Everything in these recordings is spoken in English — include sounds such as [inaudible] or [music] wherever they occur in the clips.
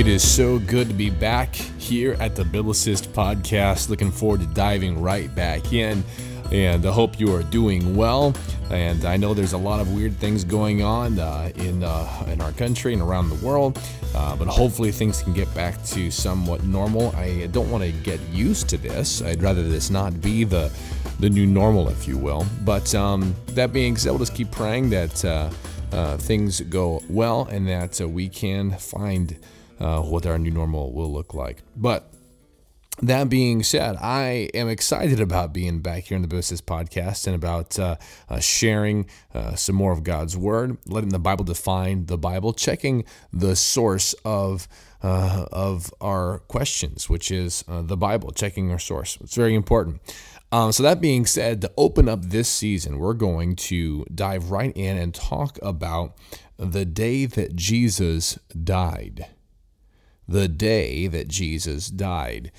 It is so good to be back here at the Biblicist podcast. Looking forward to diving right back in. And I hope you are doing well. And I know there's a lot of weird things going on uh, in uh, in our country and around the world, uh, but hopefully things can get back to somewhat normal. I don't want to get used to this. I'd rather this not be the the new normal, if you will. But um, that being said, we'll just keep praying that uh, uh, things go well and that uh, we can find uh, what our new normal will look like. But that being said, I am excited about being back here in the Biblicist podcast and about uh, uh, sharing uh, some more of God's Word, letting the Bible define the Bible, checking the source of uh, of our questions, which is uh, the Bible, checking our source. It's very important. Um, so that being said, to open up this season, we're going to dive right in and talk about the day that Jesus died the day that Jesus died,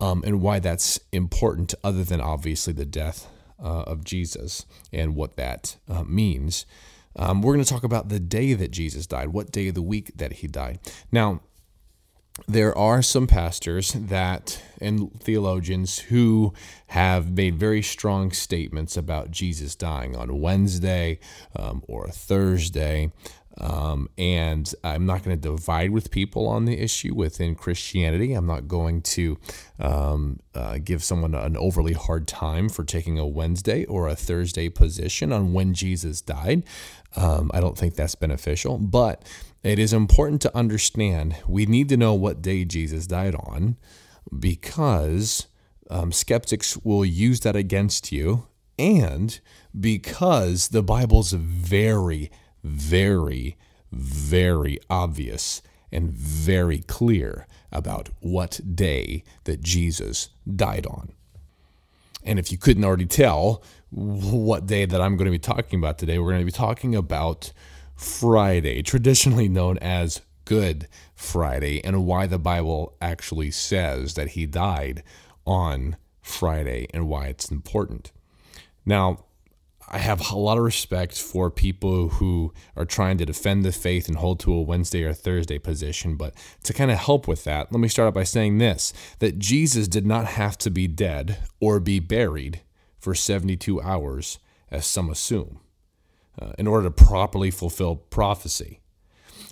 um, and why that's important, other than obviously the death uh, of Jesus and what that uh, means. Um, we're going to talk about the day that Jesus died, what day of the week that he died. Now, there are some pastors that and theologians who have made very strong statements about Jesus dying on Wednesday um, or Thursday. Um, and I'm not going to divide with people on the issue within Christianity. I'm not going to um, uh, give someone an overly hard time for taking a Wednesday or a Thursday position on when Jesus died. Um, I don't think that's beneficial, but it is important to understand we need to know what day Jesus died on because um, skeptics will use that against you and because the Bible's very very, very obvious and very clear about what day that Jesus died on. And if you couldn't already tell what day that I'm going to be talking about today, we're going to be talking about Friday, traditionally known as Good Friday, and why the Bible actually says that he died on Friday and why it's important. Now, I have a lot of respect for people who are trying to defend the faith and hold to a Wednesday or Thursday position. But to kind of help with that, let me start out by saying this that Jesus did not have to be dead or be buried for 72 hours, as some assume, uh, in order to properly fulfill prophecy.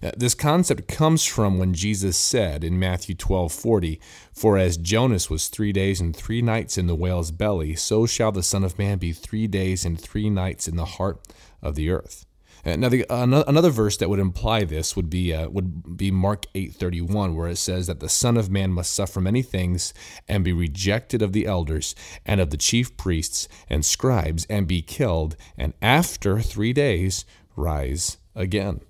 Uh, this concept comes from when Jesus said in Matthew 12 40, For as Jonas was three days and three nights in the whale's belly, so shall the Son of Man be three days and three nights in the heart of the earth. Uh, now, the, another verse that would imply this would be uh, would be Mark eight thirty one, where it says that the Son of Man must suffer many things and be rejected of the elders and of the chief priests and scribes and be killed, and after three days rise again.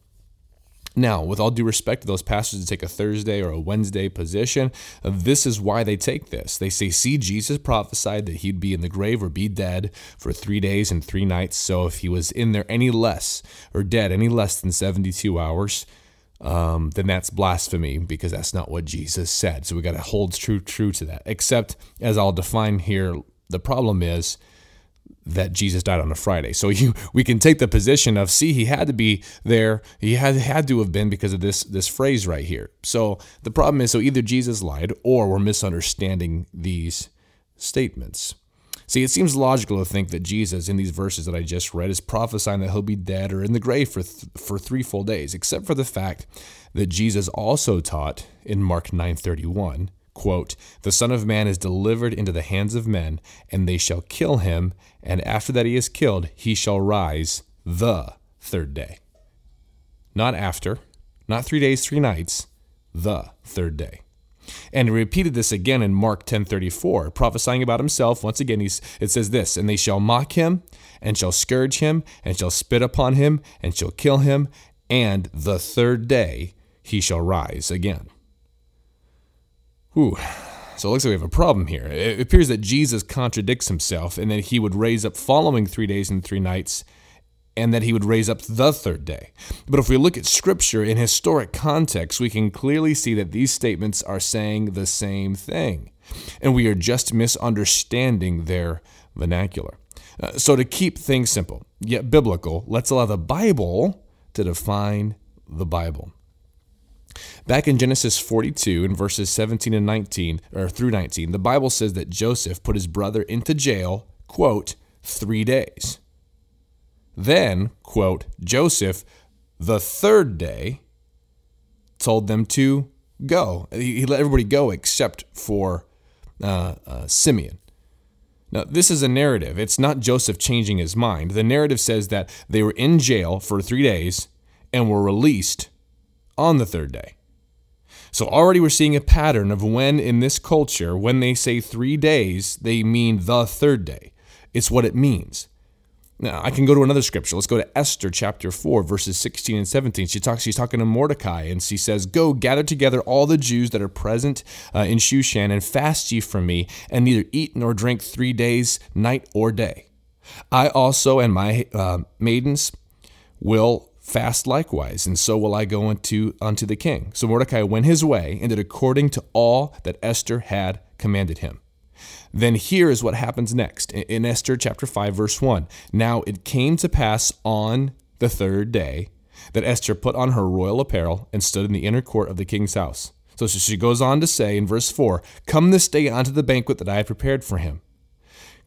Now, with all due respect to those pastors that take a Thursday or a Wednesday position, this is why they take this. They say, see, Jesus prophesied that he'd be in the grave or be dead for three days and three nights. So if he was in there any less or dead any less than 72 hours, um, then that's blasphemy because that's not what Jesus said. So we got to hold true true to that. Except, as I'll define here, the problem is that Jesus died on a Friday. So [laughs] you we can take the position of see he had to be there. He had had to have been because of this this phrase right here. So the problem is so either Jesus lied or we're misunderstanding these statements. See, it seems logical to think that Jesus, in these verses that I just read, is prophesying that he'll be dead or in the grave for, th- for three full days, except for the fact that Jesus also taught in Mark 9:31 quote, The Son of Man is delivered into the hands of men, and they shall kill him, and after that he is killed, he shall rise the third day. Not after, not three days, three nights, the third day. And he repeated this again in Mark 10:34, prophesying about himself. Once again, it says this, and they shall mock him, and shall scourge him, and shall spit upon him, and shall kill him, and the third day he shall rise again. So it looks like we have a problem here. It appears that Jesus contradicts himself and that he would raise up following three days and three nights and that he would raise up the third day. But if we look at scripture in historic context, we can clearly see that these statements are saying the same thing. And we are just misunderstanding their vernacular. Uh, so, to keep things simple yet biblical, let's allow the Bible to define the Bible. Back in Genesis 42, in verses 17 and 19, or through 19, the Bible says that Joseph put his brother into jail, quote, three days. Then, quote, Joseph, the third day, told them to go. He, let everybody go except for uh, uh, Simeon. Now, this is a narrative. It's not Joseph changing his mind. The narrative says that they were in jail for three days and were released on the third day. So, already we're seeing a pattern of when in this culture, when they say three days, they mean the third day. It's what it means. Now, I can go to another scripture. Let's go to Esther chapter 4, verses 16 and 17. She talks, she's talking to Mordecai, and she says, Go, gather together all the Jews that are present uh, in Shushan, and fast ye from me, and neither eat nor drink three days, night or day. I also and my uh, maidens will fast likewise, and so will I go unto, unto the king. So Mordecai went his way and did according to all that Esther had commanded him. Then here is what happens next in Esther chapter 5, verse 1. Now it came to pass on the third day that Esther put on her royal apparel and stood in the inner court of the king's house. So she goes on to say in verse 4 Come this day unto the banquet that I have prepared for him.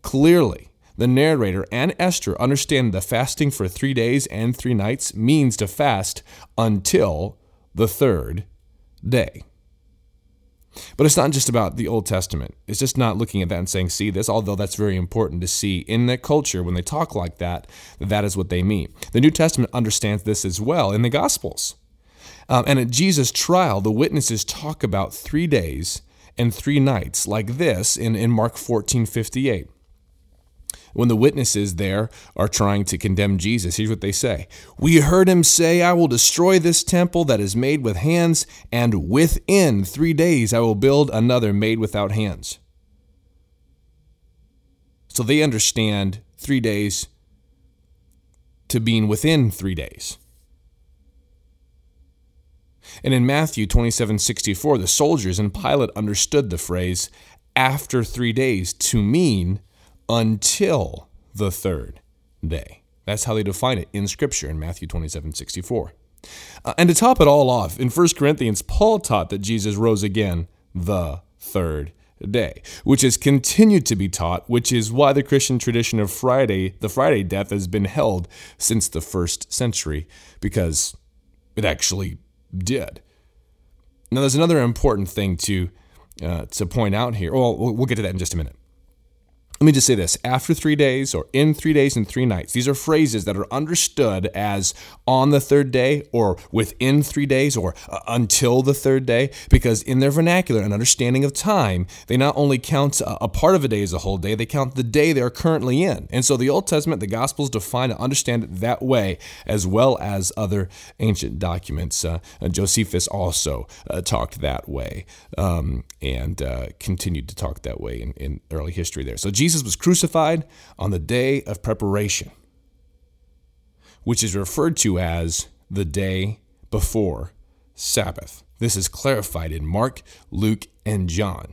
Clearly, the narrator and Esther understand the fasting for three days and three nights means to fast until the third day. But it's not just about the Old Testament. It's just not looking at that and saying, see this, although that's very important to see in that culture when they talk like that, that, that is what they mean. The New Testament understands this as well in the Gospels. Um, and at Jesus' trial, the witnesses talk about three days and three nights, like this in, in Mark 14 58 when the witnesses there are trying to condemn Jesus, here's what they say We heard him say, I will destroy this temple that is made with hands, and within three days I will build another made without hands. So they understand three days to being within three days. And in Matthew 27 64, the soldiers and Pilate understood the phrase after three days to mean until the third day. That's how they define it in Scripture in Matthew 27 64. Uh, and to top it all off, in 1 Corinthians, Paul taught that Jesus rose again the third day, which has continued to be taught, which is why the Christian tradition of Friday, the Friday death, has been held since the first century, because it actually did. Now, there's another important thing to uh, to point out here. Well, we'll get to that in just a minute. Let me just say this after three days or in three days and three nights. These are phrases that are understood as on the third day or within three days or uh, until the third day because in their vernacular and understanding of time, they not only count a, part of a day as a whole day, they count the day they're currently in. And so the Old Testament, the Gospels define and understand it that way as well as other ancient documents. Uh, Josephus also uh, talked that way um, and uh, continued to talk that way in, in early history there. So Jesus Jesus was crucified on the day of preparation, which is referred to as the day before Sabbath. This is clarified in Mark, Luke, and John.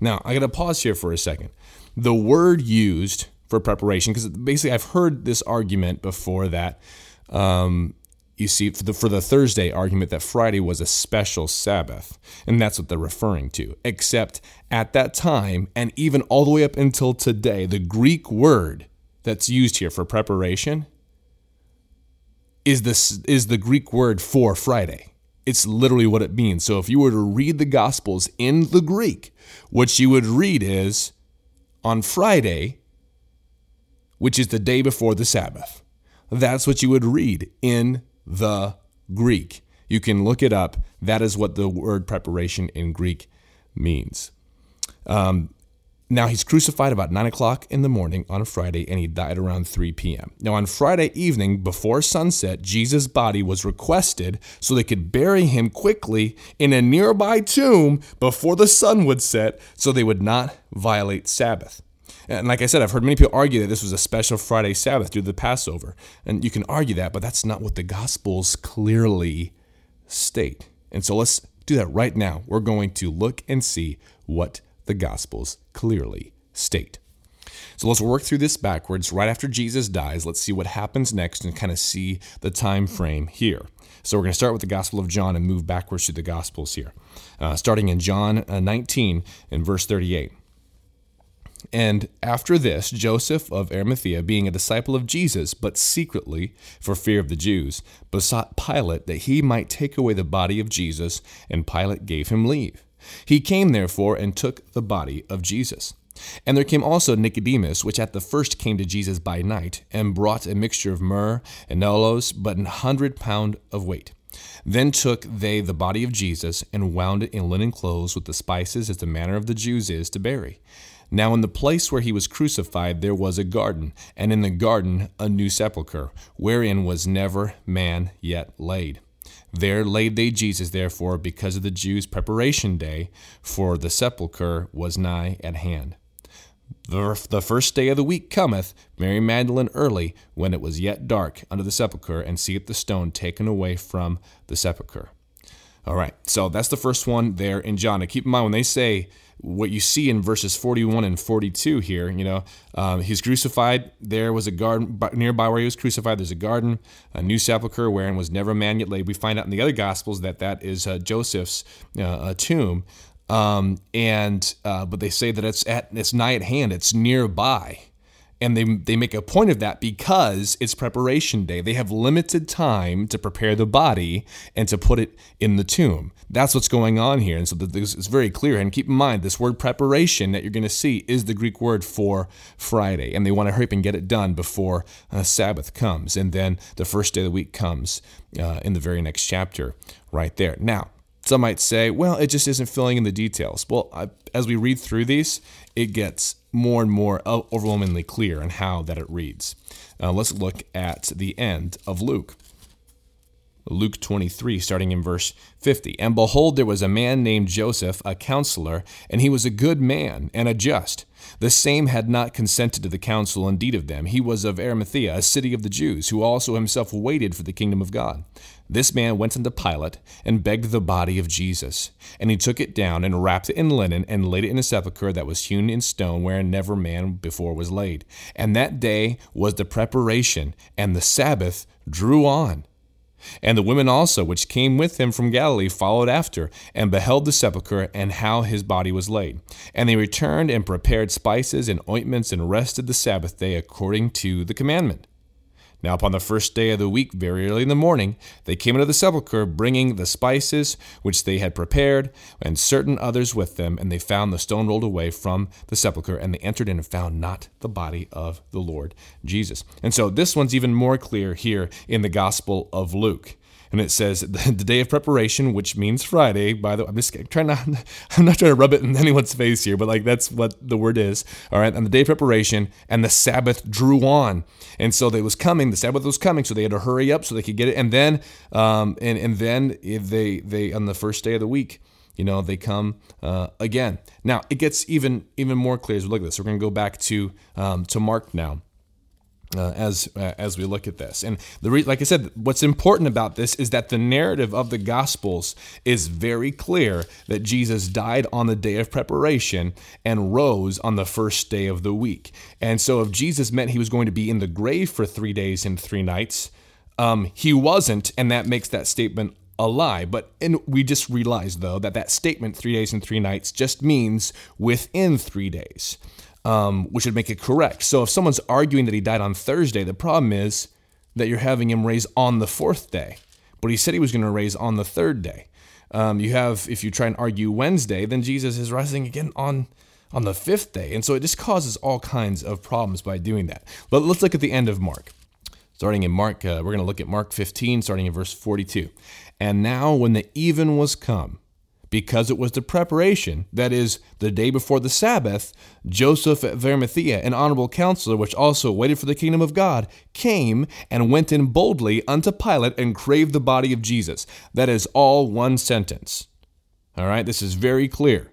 Now, I got to pause here for a second. The word used for preparation, because basically I've heard this argument before that um, you see for the, for the Thursday argument that Friday was a special Sabbath, and that's what they're referring to. Except at that time, and even all the way up until today, the Greek word that's used here for preparation is this is the Greek word for Friday. It's literally what it means. So if you were to read the Gospels in the Greek, what you would read is on Friday, which is the day before the Sabbath. That's what you would read in the Greek. You can look it up. That is what the word preparation in Greek means. Um, now, he's crucified about 9 o'clock in the morning on a Friday, and he died around 3 p.m. Now, on Friday evening, before sunset, Jesus' body was requested so they could bury him quickly in a nearby tomb before the sun would set so they would not violate Sabbath. And like I said, I've heard many people argue that this was a special Friday Sabbath due to the Passover. And you can argue that, but that's not what the Gospels clearly state. And so let's do that right now. We're going to look and see what the Gospels clearly state. So let's work through this backwards. Right after Jesus dies, let's see what happens next and kind of see the time frame here. So we're going to start with the Gospel of John and move backwards through the Gospels here, uh, starting in John uh, 19 in verse 38. And after this, Joseph of Arimathea, being a disciple of Jesus, but secretly, for fear of the Jews, besought Pilate that he might take away the body of Jesus, and Pilate gave him leave. He came therefore and took the body of Jesus. And there came also Nicodemus, which at the first came to Jesus by night, and brought a mixture of myrrh and aloes, but an hundred pound of weight. Then took they the body of Jesus, and wound it in linen clothes with the spices, as the manner of the Jews is to bury. Now in the place where he was crucified there was a garden, and in the garden a new sepulchre, wherein was never man yet laid. There laid they Jesus, therefore, because of the Jews' preparation day, for the sepulchre was nigh at hand. The, first day of the week cometh, Mary Magdalene early, when it was yet dark, under the sepulchre, and seeth the stone taken away from the sepulchre. All right, so that's the first one there in John. Now keep in mind when they say what you see in verses 41 and 42 here, you know, um, he's crucified. There was a garden nearby where he was crucified. There's a garden, a new sepulchre wherein was never a man yet laid. We find out in the other gospels that that is uh, Joseph's uh, tomb. Um, and uh, but they say that it's at it's nigh at hand. It's nearby and they they make a point of that because it's preparation day. They have limited time to prepare the body and to put it in the tomb. That's what's going on here, and so this is very clear. And keep in mind, this word preparation that you're going to see is the Greek word for Friday, and they want to hurry up and get it done before uh, Sabbath comes, and then the first day of the week comes uh, in the very next chapter, right there. Now. Some might say, well, it just isn't filling in the details. Well, I, as we read through these, it gets more and more overwhelmingly clear on how that it reads. Uh, let's look at the end of Luke. Luke 23, starting in verse 50. And behold, there was a man named Joseph, a counselor, and he was a good man and a just. The same had not consented to the counsel and deed of them. He was of Arimathea, a city of the Jews, who also himself waited for the kingdom of God. This man went unto Pilate and begged the body of Jesus. And he took it down and wrapped it in linen and laid it in a sepulchre that was hewn in stone wherein never man before was laid. And that day was the preparation, and the Sabbath drew on. And the women also, which came with him from Galilee, followed after, and beheld the sepulchre, and how his body was laid. And they returned and prepared spices and ointments, and rested the Sabbath day according to the commandment. Now, upon the first day of the week, very early in the morning, they came into the sepulchre, bringing the spices which they had prepared, and certain others with them. And they found the stone rolled away from the sepulchre, and they entered in and found not the body of the Lord Jesus. And so this one's even more clear here in the Gospel of Luke and it says the day of preparation, which means Friday. By the way, I'm just trying not, [laughs] I'm not trying to rub it in anyone's face here, but like that's what the word is. All right, on the day of preparation, and the Sabbath drew on, and so it was coming. The Sabbath was coming, so they had to hurry up so they could get it. And then, um, and and then they they on the first day of the week, you know, they come uh, again. Now it gets even even more clear as we look at this. We're going to go back to um, to Mark now uh, as uh, as we look at this. And the re- like I said, what's important about this is that the narrative of the Gospels is very clear that Jesus died on the day of preparation and rose on the first day of the week. And so, if Jesus meant he was going to be in the grave for three days and three nights, um, he wasn't, and that makes that statement a lie. But and we just realized though that that statement, three days and three nights, just means within three days um, which would make it correct. So if someone's arguing that he died on Thursday, the problem is that you're having him raise on the fourth day. But he said he was going to raise on the third day. Um, you have, if you try and argue Wednesday, then Jesus is rising again on on the fifth day, and so it just causes all kinds of problems by doing that. But let's look at the end of Mark. Starting in Mark, uh, we're going to look at Mark 15, starting in verse 42. And now, when the even was come, because it was the preparation, that is, the day before the Sabbath, Joseph of Arimathea, an honorable counselor, which also waited for the kingdom of God, came and went in boldly unto Pilate and craved the body of Jesus. That is all one sentence. All right, this is very clear.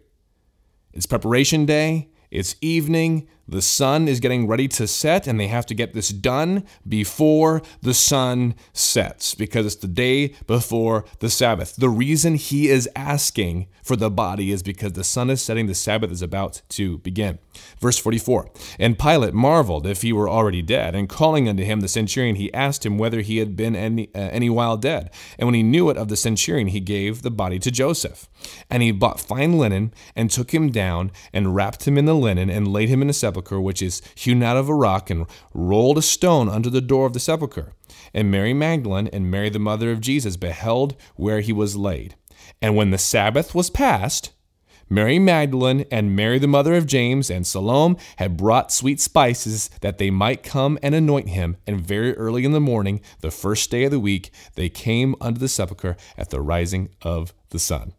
It's preparation day, it's evening, The sun is getting ready to set, and they have to get this done before the sun sets because it's the day before the Sabbath. The reason he is asking for the body is because the sun is setting, the Sabbath is about to begin. Verse 44 And Pilate marveled if he were already dead, and calling unto him the centurion, he asked him whether he had been any, uh, any while dead. And when he knew it of the centurion, he gave the body to Joseph. And he bought fine linen, and took him down, and wrapped him in the linen, and laid him in a sepulchre sepulchre which is hewn out of a rock, and rolled a stone under the door of the sepulchre. And Mary Magdalene and Mary the mother of Jesus beheld where he was laid. And when the Sabbath was past, Mary Magdalene and Mary the mother of James and Salome had brought sweet spices that they might come and anoint him. And very early in the morning, the first day of the week, they came unto the sepulchre at the rising of the sun.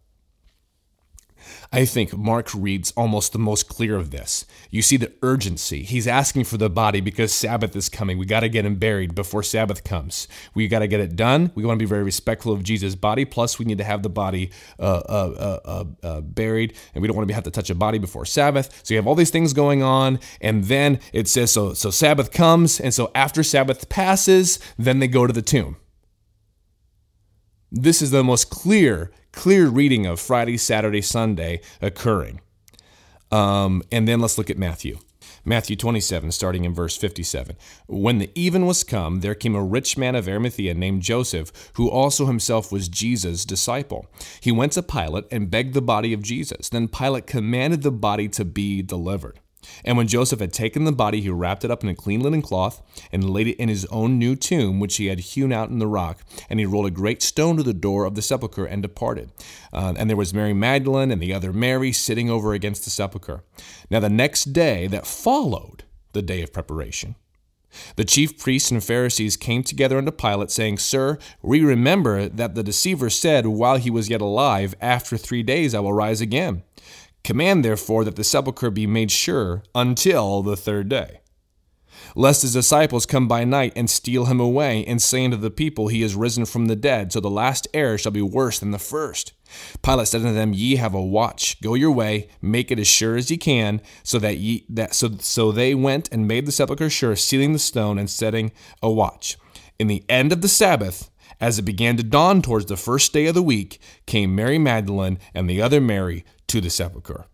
I think Mark reads almost the most clear of this. You see the urgency. He's asking for the body because Sabbath is coming. We got to get him buried before Sabbath comes. We got to get it done. We want to be very respectful of Jesus' body. Plus, we need to have the body uh, uh, uh, uh, uh buried, and we don't want to have to touch a body before Sabbath. So you have all these things going on, and then it says so. So Sabbath comes, and so after Sabbath passes, then they go to the tomb. This is the most clear clear reading of Friday, Saturday, Sunday occurring. Um, and then let's look at Matthew. Matthew 27, starting in verse 57. When the even was come, there came a rich man of Arimathea named Joseph, who also himself was Jesus' disciple. He went to Pilate and begged the body of Jesus. Then Pilate commanded the body to be delivered. And when Joseph had taken the body, he wrapped it up in a clean linen cloth and laid it in his own new tomb, which he had hewn out in the rock. And he rolled a great stone to the door of the sepulchre and departed. Uh, and there was Mary Magdalene and the other Mary sitting over against the sepulchre. Now, the next day that followed the day of preparation, the chief priests and Pharisees came together unto Pilate, saying, Sir, we remember that the deceiver said, while he was yet alive, After three days I will rise again. Command, therefore, that the sepulchre be made sure until the third day. Lest his disciples come by night and steal him away, and say unto the people, He is risen from the dead, so the last error shall be worse than the first. Pilate said unto them, Ye have a watch. Go your way, make it as sure as ye can, so that ye that so so they went and made the sepulchre sure, sealing the stone and setting a watch. In the end of the Sabbath, as it began to dawn towards the first day of the week, came Mary Magdalene and the other Mary to the sepulchre.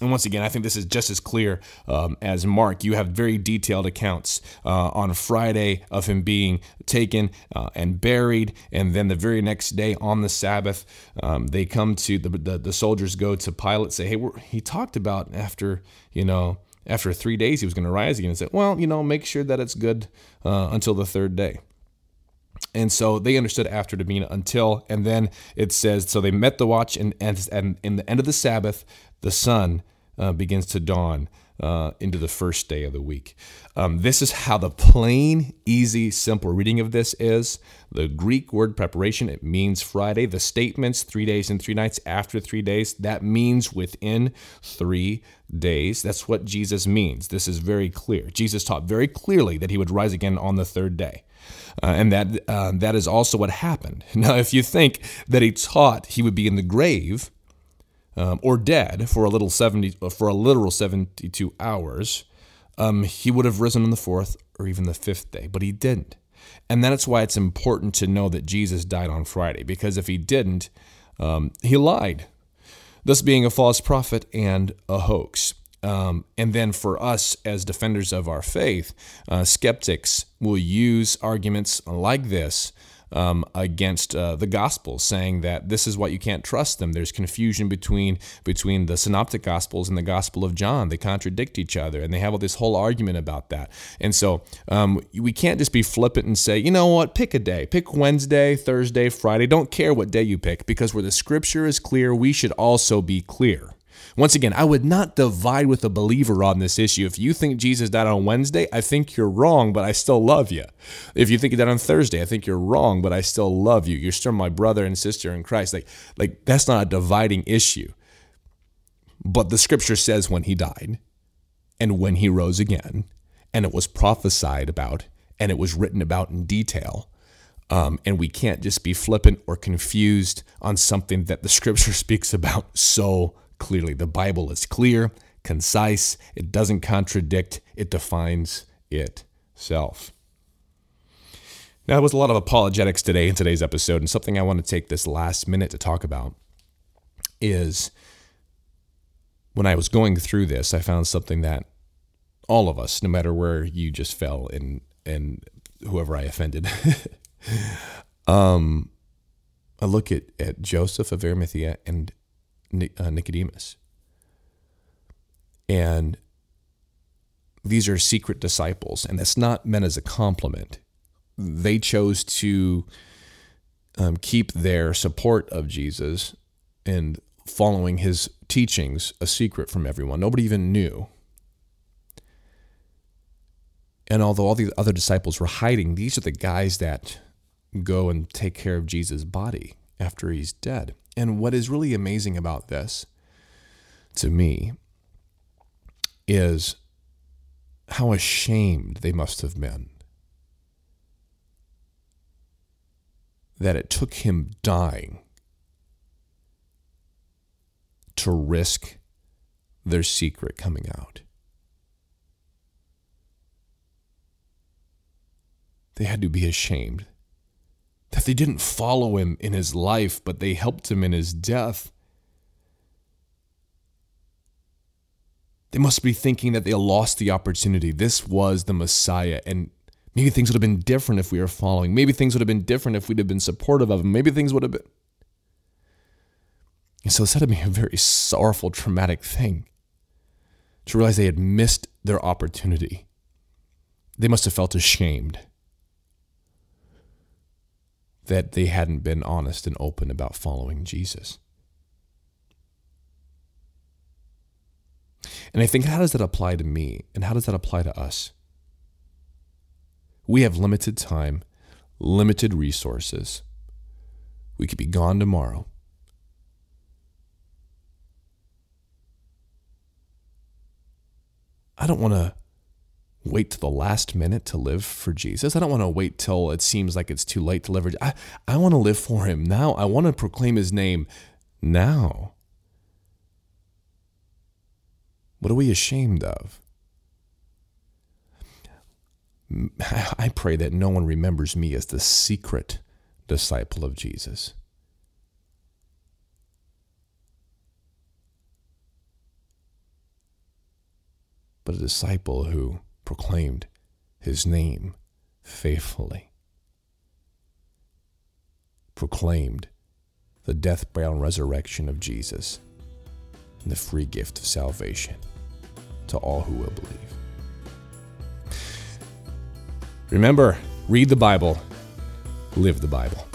And once again, I think this is just as clear um, as Mark. You have very detailed accounts uh, on Friday of him being taken uh, and buried, and then the very next day on the Sabbath, um, they come to the, the, the soldiers go to Pilate, say, "Hey, he talked about after you know after three days he was going to rise again." And said, "Well, you know, make sure that it's good uh, until the third day." And so they understood after to mean until, and then it says, so they met the watch, and, and, and in the end of the Sabbath, the sun uh, begins to dawn uh, into the first day of the week. Um, this is how the plain, easy, simple reading of this is. The Greek word preparation, it means Friday. The statements, three days and three nights after three days, that means within three days. That's what Jesus means. This is very clear. Jesus taught very clearly that he would rise again on the third day. Uh, and that uh, that is also what happened. [laughs] Now, if you think that he taught he would be in the grave um, or dead for a little seventy for a literal seventy two hours, um, he would have risen on the fourth or even the fifth day, but he didn't. And that's why it's important to know that Jesus died on Friday, because if he didn't, um, he lied, thus being a false prophet and a hoax. Um, and then for us as defenders of our faith, uh, skeptics will use arguments like this um, against uh, the gospels, saying that this is what you can't trust them. There's confusion between between the synoptic gospels and the gospel of John. They contradict each other, and they have all this whole argument about that. And so um, we can't just be flippant and say, you know what, pick a day, pick Wednesday, Thursday, Friday. Don't care what day you pick, because where the scripture is clear, we should also be clear. Once again, I would not divide with a believer on this issue. If you think Jesus died on Wednesday, I think you're wrong, but I still love you. If you think he died on Thursday, I think you're wrong, but I still love you. You're still my brother and sister in Christ. Like, like that's not a dividing issue. But the scripture says when he died and when he rose again, and it was prophesied about and it was written about in detail. Um, and we can't just be flippant or confused on something that the [laughs] scripture speaks about so clearly. The Bible is clear, concise, it doesn't contradict, it defines itself. Now, there was a lot of apologetics today in today's episode, and something I want to take this last minute to talk about is when I was going through this, I found something that all of us, no matter where you just fell in and whoever I offended, [laughs] um, I look at, at Joseph of Arimathea and Nicodemus. And these are secret disciples, and that's not meant as a compliment they chose to um, keep their support of Jesus and following his teachings a secret from everyone. Nobody even knew. And although all the other disciples were hiding, these are the guys that go and take care of Jesus' body after he's dead. And what is really amazing about this to me is how ashamed they must have been that it took him dying to risk their secret coming out. They had to be ashamed that they didn't follow him in his life, but they helped him in his death. They must be thinking that they lost the opportunity. This was the Messiah, and Maybe things would have been different if we were following. Maybe things would have been different if we'd have been supportive of him. Maybe things would have been. And so this had to be a very sorrowful, traumatic thing to realize they had missed their opportunity. They must have felt ashamed that they hadn't been honest and open about following Jesus. And I think, how does that apply to me? And how does that apply to us? We have limited time, limited resources. We could be gone tomorrow. I don't want to wait to the last minute to live for Jesus. I don't want to wait till it seems like it's too late to live. I, I want to live for him now. I want to proclaim his name now. What are we ashamed of? [laughs] I pray that no one remembers me as the secret disciple of Jesus. But a disciple who proclaimed his name faithfully, proclaimed the death, burial, and resurrection of Jesus, and the free gift of salvation to all who will believe. Remember, read the Bible, live the Bible.